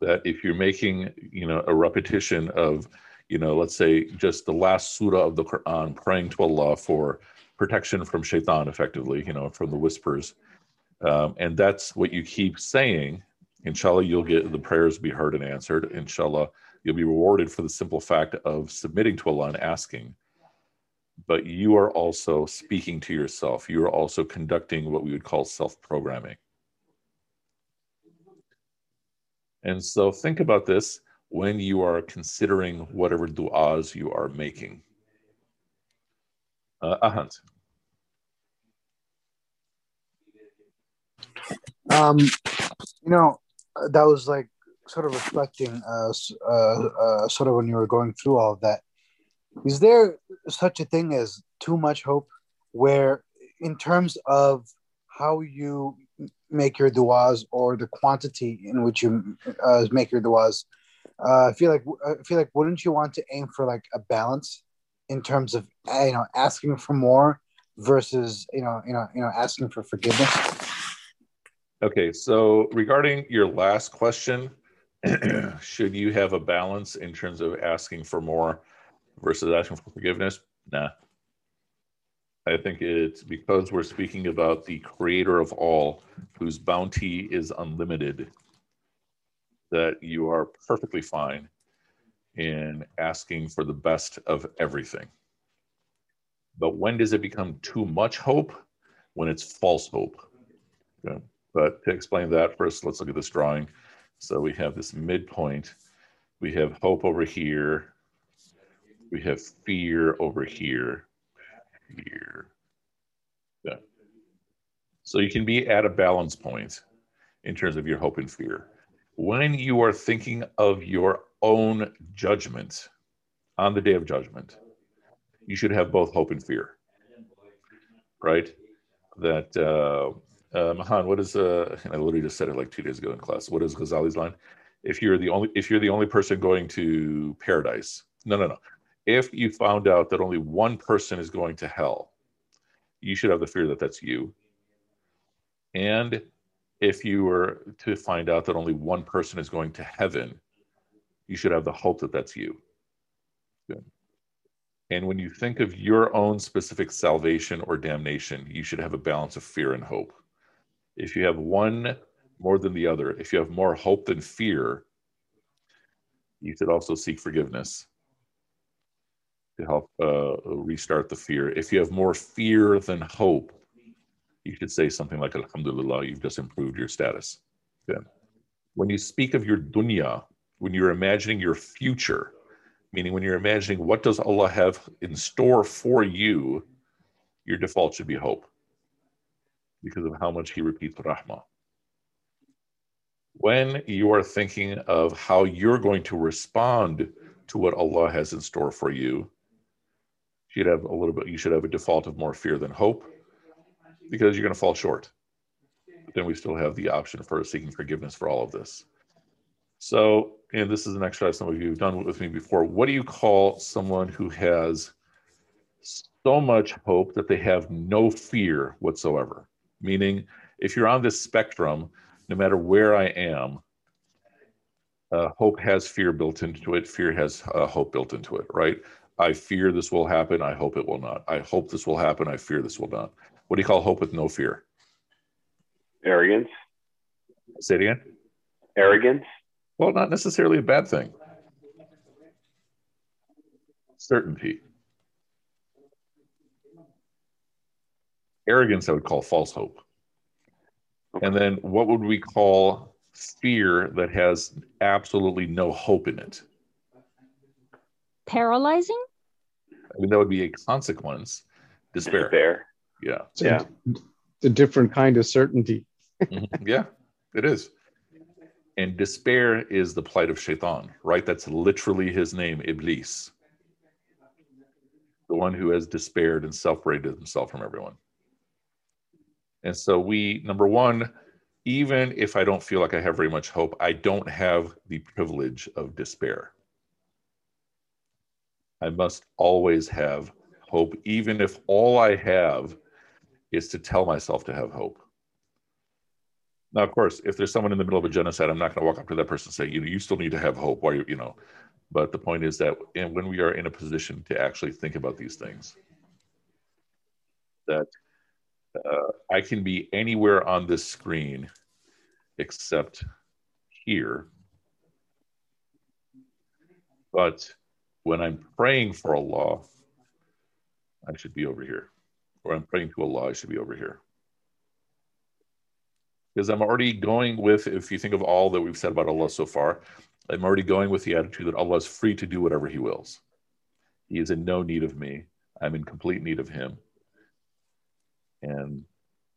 That if you're making, you know, a repetition of, you know, let's say just the last surah of the Quran, praying to Allah for protection from shaitan, effectively, you know, from the whispers, um, and that's what you keep saying. Inshallah, you'll get the prayers be heard and answered. Inshallah, you'll be rewarded for the simple fact of submitting to Allah and asking. But you are also speaking to yourself. You are also conducting what we would call self programming. And so think about this when you are considering whatever du'as you are making. Uh, Ahant. Um, you know, that was like sort of reflecting, uh, uh, uh, sort of when you were going through all of that. Is there such a thing as too much hope, where in terms of how you make your duas or the quantity in which you uh, make your duas, uh, I feel like I feel like wouldn't you want to aim for like a balance in terms of uh, you know asking for more versus you know you know you know asking for forgiveness. Okay, so regarding your last question, *clears throat* should you have a balance in terms of asking for more versus asking for forgiveness? Nah. I think it's because we're speaking about the creator of all, whose bounty is unlimited, that you are perfectly fine in asking for the best of everything. But when does it become too much hope? When it's false hope. Okay. But to explain that first, let's look at this drawing. So we have this midpoint. We have hope over here. We have fear over here. Here. So you can be at a balance point in terms of your hope and fear. When you are thinking of your own judgment on the day of judgment, you should have both hope and fear. Right? That uh, uh, Mahan, what is uh? I literally just said it like two days ago in class. What is Ghazali's line? If you're the only if you're the only person going to paradise, no, no, no. If you found out that only one person is going to hell, you should have the fear that that's you. And if you were to find out that only one person is going to heaven, you should have the hope that that's you. Good. And when you think of your own specific salvation or damnation, you should have a balance of fear and hope. If you have one more than the other, if you have more hope than fear, you should also seek forgiveness to help uh, restart the fear. If you have more fear than hope, you should say something like, Alhamdulillah, you've just improved your status. Good. When you speak of your dunya, when you're imagining your future, meaning when you're imagining what does Allah have in store for you, your default should be hope because of how much he repeats rahmah. When you are thinking of how you're going to respond to what Allah has in store for you, you should have a little bit, you should have a default of more fear than hope because you're going to fall short. But then we still have the option for seeking forgiveness for all of this. So, and this is an exercise some of you have done with me before. What do you call someone who has so much hope that they have no fear whatsoever? Meaning, if you're on this spectrum, no matter where I am, uh, hope has fear built into it. Fear has uh, hope built into it, right? I fear this will happen. I hope it will not. I hope this will happen. I fear this will not. What do you call hope with no fear? Arrogance. Say it again. Arrogance. Well, not necessarily a bad thing. Certainty. Arrogance, I would call false hope. And then what would we call fear that has absolutely no hope in it? Paralyzing? I mean, that would be a consequence. Despair. Despair. Yeah. Yeah. It's a different kind of certainty. Mhm. Yeah, it is. And despair is the plight of Shaitan, right? That's literally his name, Iblis. The one who has despaired and separated himself from everyone. And so we, number one, even if I don't feel like I have very much hope, I don't have the privilege of despair. I must always have hope, even if all I have is to tell myself to have hope. Now, of course, if there's someone in the middle of a genocide, I'm not going to walk up to that person and say, you know, you still need to have hope. Why, you, you know, but the point is that in, when we are in a position to actually think about these things, that uh, I can be anywhere on this screen except here. But when I'm praying for Allah, I should be over here. Or I'm praying to Allah, I should be over here. Because I'm already going with, if you think of all that we've said about Allah so far, I'm already going with the attitude that Allah is free to do whatever He wills. He is in no need of me. I'm in complete need of Him. And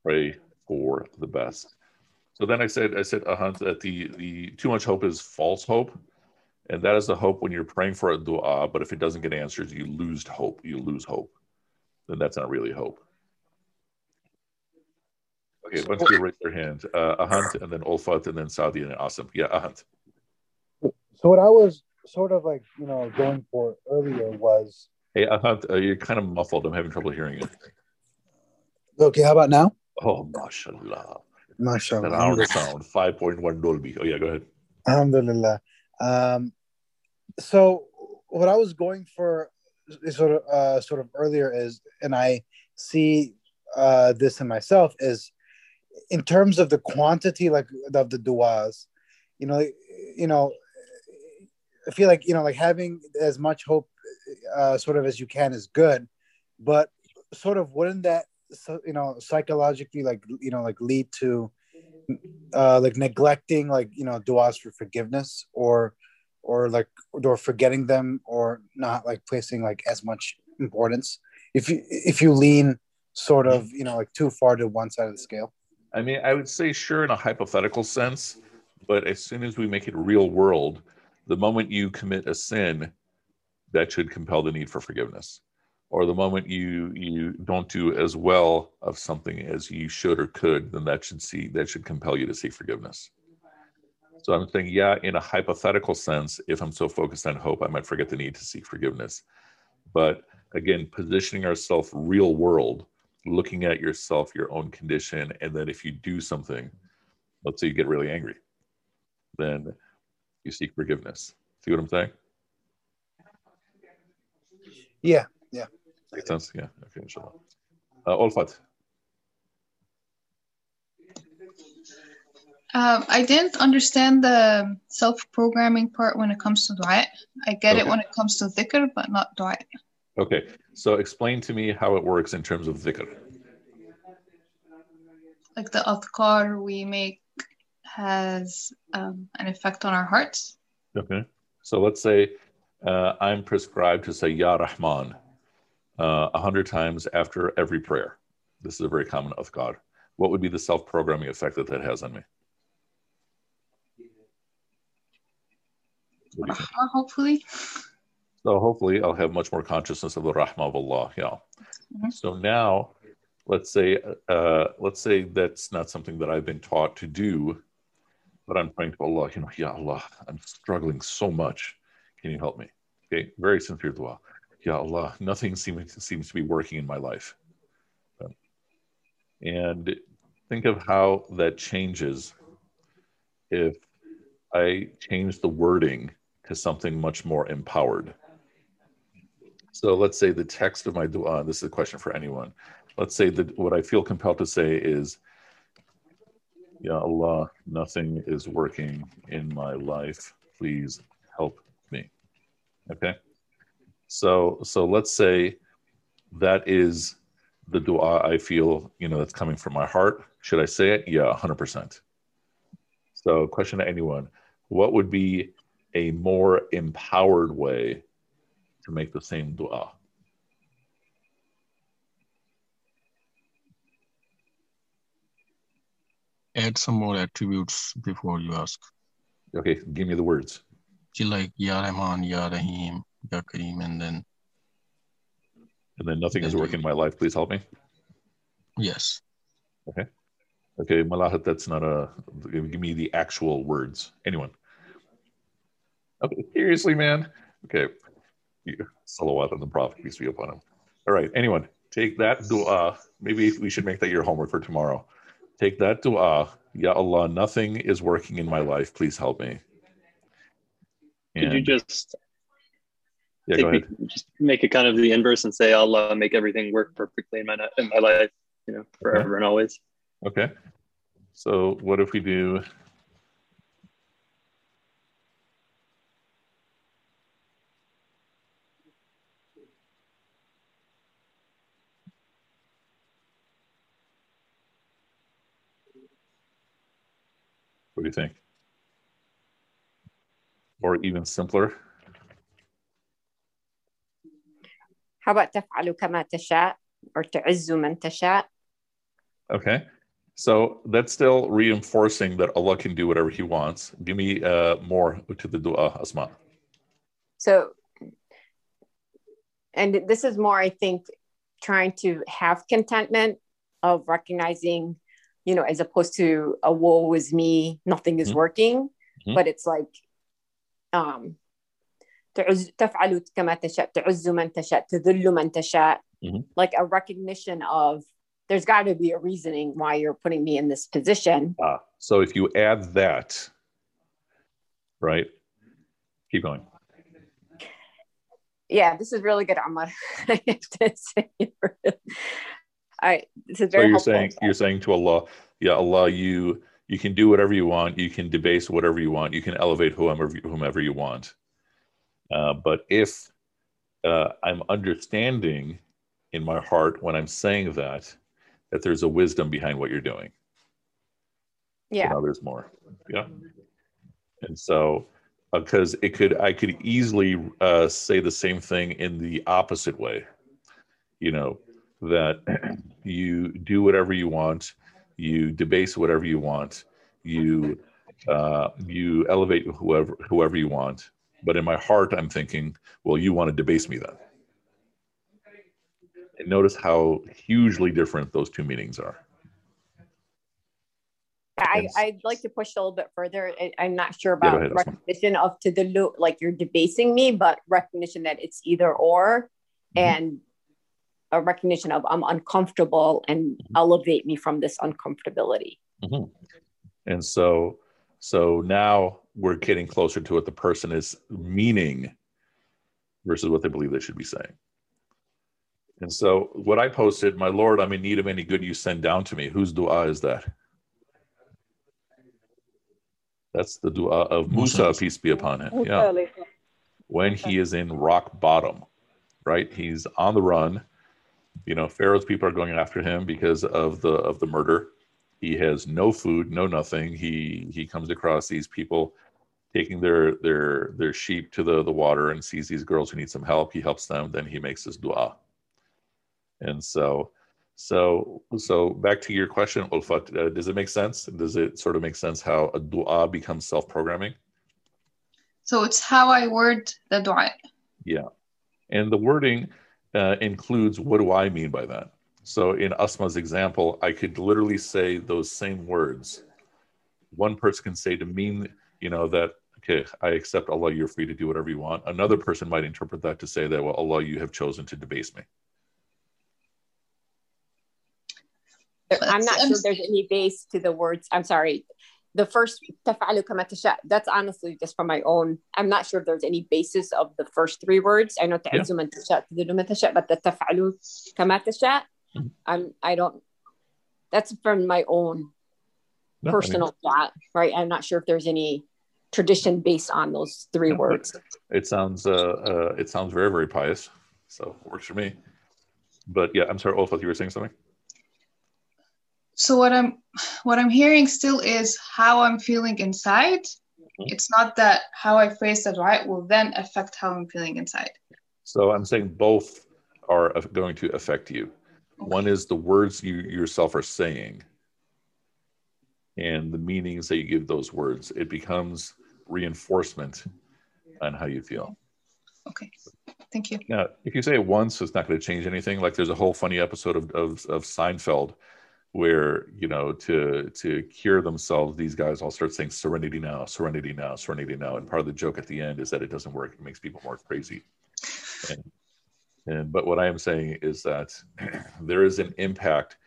pray for the best. So then I said, I said, uh, that the the too much hope is false hope, and that is the hope when you're praying for a du'a, but if it doesn't get answers, you lose hope. You lose hope. Then that's not really hope. Okay, once you raise your hand, uh, Ahant, and then Olfat, and then Sadia, and then Asim. Yeah, Ahant. So what I was sort of like, you know, going for earlier was. Hey, Ahant, uh, you're kind of muffled. I'm having trouble hearing you. Okay, how about now? Oh, mashallah. Mashallah. Surround sound, 5.1 Dolby. Oh, yeah, go ahead. Alhamdulillah. Um, so what I was going for is sort of uh, sort of earlier is, and I see uh, this in myself is in terms of the quantity like of the duas, you know, you know, I feel like you know, like having as much hope, uh, sort of as you can is good, but sort of wouldn't that you know psychologically like you know like lead to uh like neglecting like you know duas for forgiveness or or like or forgetting them or not like placing like as much importance. If you if you lean sort of you know like too far to one side of the scale. I mean i would say sure in a hypothetical sense but as soon as we make it real world the moment you commit a sin that should compel the need for forgiveness. Or the moment you you don't do as well of something as you should or could then that should see that should compel you to seek forgiveness so i'm saying yeah in a hypothetical sense if i'm so focused on hope i might forget the need to seek forgiveness but again positioning ourselves real world looking at yourself your own condition and then if you do something let's say you get really angry then you seek forgiveness see what i'm saying yeah yeah. Makes sense? Yeah. Okay, inshallah. Uh, Olfat. Um, I didn't understand the self-programming part when it comes to dua. I get Okay. it when it comes to dhikr, but not dua. Okay, so explain to me how it works in terms of dhikr. Like the adhkar we make has um, an effect on our hearts. Okay, so let's say uh, I'm prescribed to say Ya Rahman uh, a hundred times after every prayer. This is a very common God. What would be the self-programming effect that that has on me? What do you think? Uh, hopefully. So hopefully I'll have much more consciousness of the rahmah of Allah. Yeah. Mhm. So now, let's say, uh, let's say that's not something that I've been taught to do, but I'm praying to Allah. You know, Ya Allah, I'm struggling so much. Can you help me? Okay, very sincere dua. Ya Allah, nothing seems seems to be working in my life. And think of how that changes if I change the wording to something much more empowered. So let's say the text of my dua, this is a question for anyone. Let's say that what I feel compelled to say is, Ya Allah, nothing is working in my life. Please help me. Okay. So so let's say that is the dua I feel, you know, that's coming from my heart. Should I say it? Yeah, 100%. So, question to anyone What would be a more empowered way to make the same dua? Add some more attributes before you ask. Okay, give me the words. Like Ya Rahman, Ya Rahim, Ya Kareem, and then And then nothing is working in my life. Please help me. yes. Okay. Okay, malahat, that's not a. Give me the actual words. Anyone? Okay, *laughs* seriously, man. Okay, salawat on the Prophet, peace be upon him. All right, anyone, take that dua. Uh, maybe we should make that your homework for tomorrow. Take that dua. Uh, ya Allah, nothing is working in my life. Please help me. Could you just Yeah, go me- ahead. just make it kind of the inverse and say Allah make everything work perfectly in my in my life, you know, forever and always. Okay. So what if we do? you think? Or even simpler? How about تفعل كما تشاء or تعز من تشاء? Okay. So that's still reinforcing that Allah can do whatever He wants. Give me uh, more to the dua, Asma. So, and this is more, I think, trying to have contentment of recognizing, you know, as opposed to a woe is me, nothing is Mhm. working, Mhm. but it's like, um, تعز تفعل كما تشاء تعز من تشاء تذل من تشاء Mhm. like a recognition of there's got to be a reasoning why you're putting me in this position Ah, so if you add that, right? Keep going. yeah this is really good Amar. *laughs* I have to say I this is So you're helpful saying you're saying to Allah, yeah, Allah, you you can do whatever you want. You can debase whatever you want. You can elevate whomever whomever you want. Uh, but if uh, I'm understanding in my heart when I'm saying that, that there's a wisdom behind what you're doing. yeah now there's more yeah and so because it could i could easily uh, say the same thing in the opposite way you know that you do whatever you want you debase whatever you want you uh, you elevate whoever whoever you want. But in my heart i'm thinking well you want to debase me then. And notice how hugely different those two meanings are. I, I'd like to push a little bit further. I'm not sure Yeah, about ahead, recognition of to the lo- like you're debasing me, but recognition that it's either or, Mhm. and a recognition of I'm uncomfortable and Mm-hmm. elevate me from this uncomfortability. Mhm. And so, so now we're getting closer to what the person is meaning versus what they believe they should be saying. And so, what I posted, my Lord, I'm in need of any good you send down to me. Whose dua is that? That's the dua of Musa, Musa. peace be upon him. Yeah. When he is in rock bottom, right? He's on the run. You know, Pharaoh's people are going after him because of the of the murder. He has no food, no nothing. He he comes across these people taking their their their sheep to the the water and sees these girls who need some help. He helps them. Then he makes his dua. And so, so so back to your question, Ulfat. Uh, does it make sense? Does it sort of make sense how a dua becomes self-programming? So it's how I word the dua. Yeah. And the wording uh, includes what do I mean by that? So in Asma's example, I could literally say those same words. One person can say to mean, you know, that, okay, I accept Allah, you're free to do whatever you want. Another person might interpret that to say that, well, Allah, you have chosen to debase me. I'm not I'm- sure there's any base to the words. I'm sorry the first that's honestly just from my own I'm not sure if there's any basis of the first three words. I know تعز من تشاء تذل من تشاء but the tafalu كما تشاء mm-hmm. I'm I don't that's from my own personal thought right? I'm not sure if there's any tradition based on those three words. it, it sounds uh, uh, it sounds very very pious so works for me. But yeah I'm sorry Olfat you were saying something? So what I'm what I'm hearing still is how I'm feeling inside. Mm-hmm. It's not that how I phrase the right will then affect how I'm feeling inside. So I'm saying both are going to affect you. One is the words you yourself are saying and the meanings that you give those words. It becomes reinforcement on how you feel. Okay. Thank you. Now, if you say it once, it's not going to change anything. Like there's a whole funny episode of, of, of Seinfeld where you know to to cure themselves these guys all start saying serenity now serenity now serenity now. And part of the joke at the end is that it doesn't work. It makes people more crazy. And, and but what i am saying is that *clears throat* there is an impact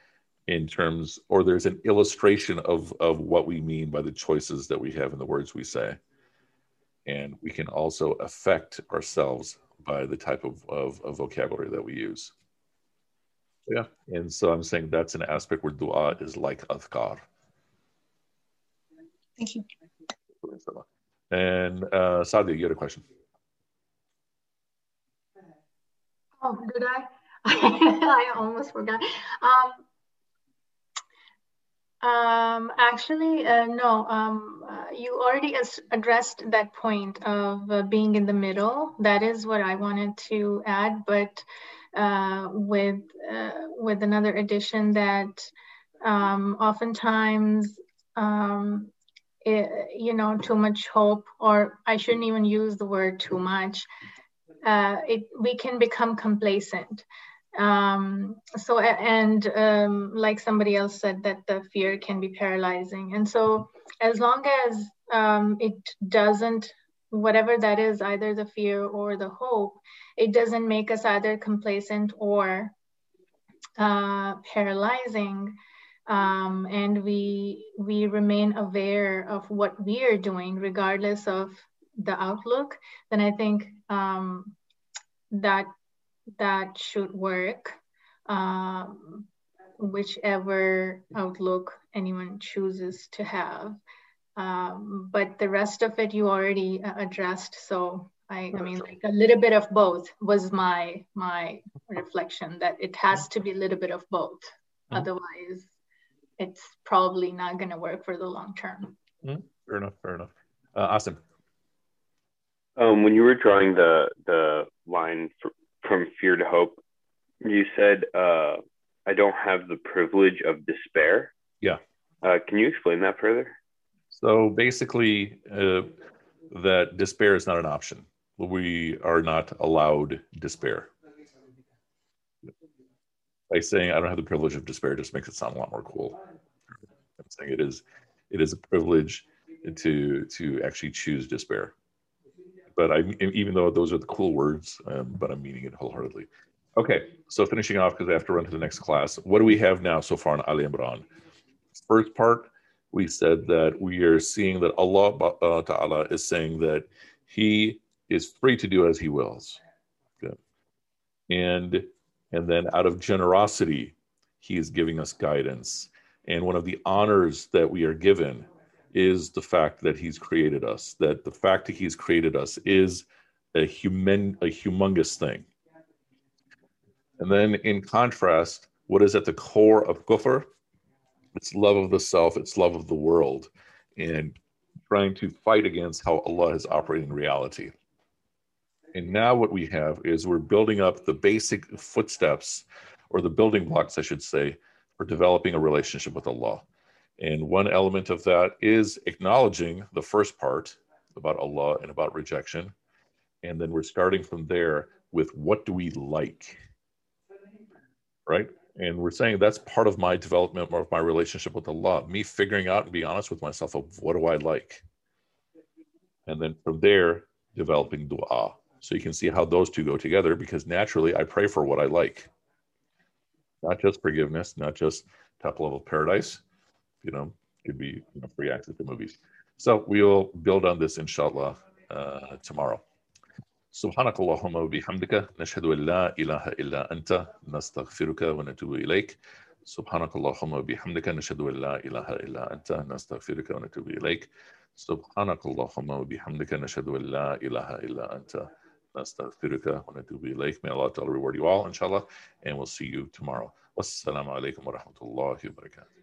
in terms or there's an illustration of of what we mean by the choices that we have in the words we say. And we can also affect ourselves by the type of, of, of vocabulary that we use yeah. And so I'm saying that's an aspect where dua is like adhkar. Thank you. And uh, Sadia, you had a question. Oh, did I? *laughs* I almost forgot. Um, um, actually, uh, no. Um, uh, you already addressed that point of uh, being in the middle. That is what I wanted to add, but uh, with uh, with another addition that um, oftentimes um, it, you know too much hope or i shouldn't even use the word too much uh, it, we can become complacent. Um, so and um, like somebody else said that the fear can be paralyzing. And so as long as um, it doesn't whatever that is either the fear or the hope it doesn't make us either complacent or uh, paralyzing. Um, and we we remain aware of what we are doing regardless of the outlook then i think um, that that should work um, whichever outlook anyone chooses to have um, but the rest of it you already uh, addressed so I, I mean, like a little bit of both was my my reflection that it has to be a little bit of both. Mm-hmm. Otherwise, it's probably not going to work for the long term. Mm-hmm. Fair enough. Fair enough. Uh, awesome. Um, when you were drawing the the line for, from fear to hope, you said, uh, "I don't have the privilege of despair." Yeah. Uh, can you explain that further? So basically, uh, that despair is not an option we are not allowed despair. By saying I don't have the privilege of despair just makes it sound a lot more cool. I'm saying it is it is a privilege to to actually choose despair. But I even though those are the cool words, um, but I'm meaning it wholeheartedly. Okay, so finishing off because I have to run to the next class. What do we have now so far in Ali Imran? First part, we said that we are seeing that Allah uh, Ta'ala is saying that He is free to do as he wills. And and then out of generosity, he is giving us guidance. And one of the honors that we are given is the fact that he's created us, that the fact that he's created us is a human a humongous thing. And then in contrast, what is at the core of kufr? It's love of the self, it's love of the world, and trying to fight against how Allah is operating reality. And now what we have is we're building up the basic footsteps or the building blocks, I should say, for developing a relationship with Allah. And one element of that is acknowledging the first part about Allah and about rejection. And then we're starting from there with what do we like? Right? And we're saying that's part of my development of my relationship with Allah, me figuring out and being honest with myself of what do I like? And then from there, developing dua. So you can see how those two go together because naturally I pray for what I like. Not just forgiveness, not just top level paradise, you know, could be you know, free access to movies. So we'll build on this inshallah uh, tomorrow. سبحانك اللهم وبحمدك نشهد أن لا إله إلا أنت نستغفرك ونتوب إليك سبحانك اللهم وبحمدك نشهد أن لا إله إلا أنت نستغفرك ونتوب إليك سبحانك اللهم وبحمدك نشهد أن لا إله that's the Firika. Wanatubi Lake. May Allah reward you all, inshallah. And we'll see you tomorrow. Wassalamu alaikum wa rahmatullahi wa barakatuh.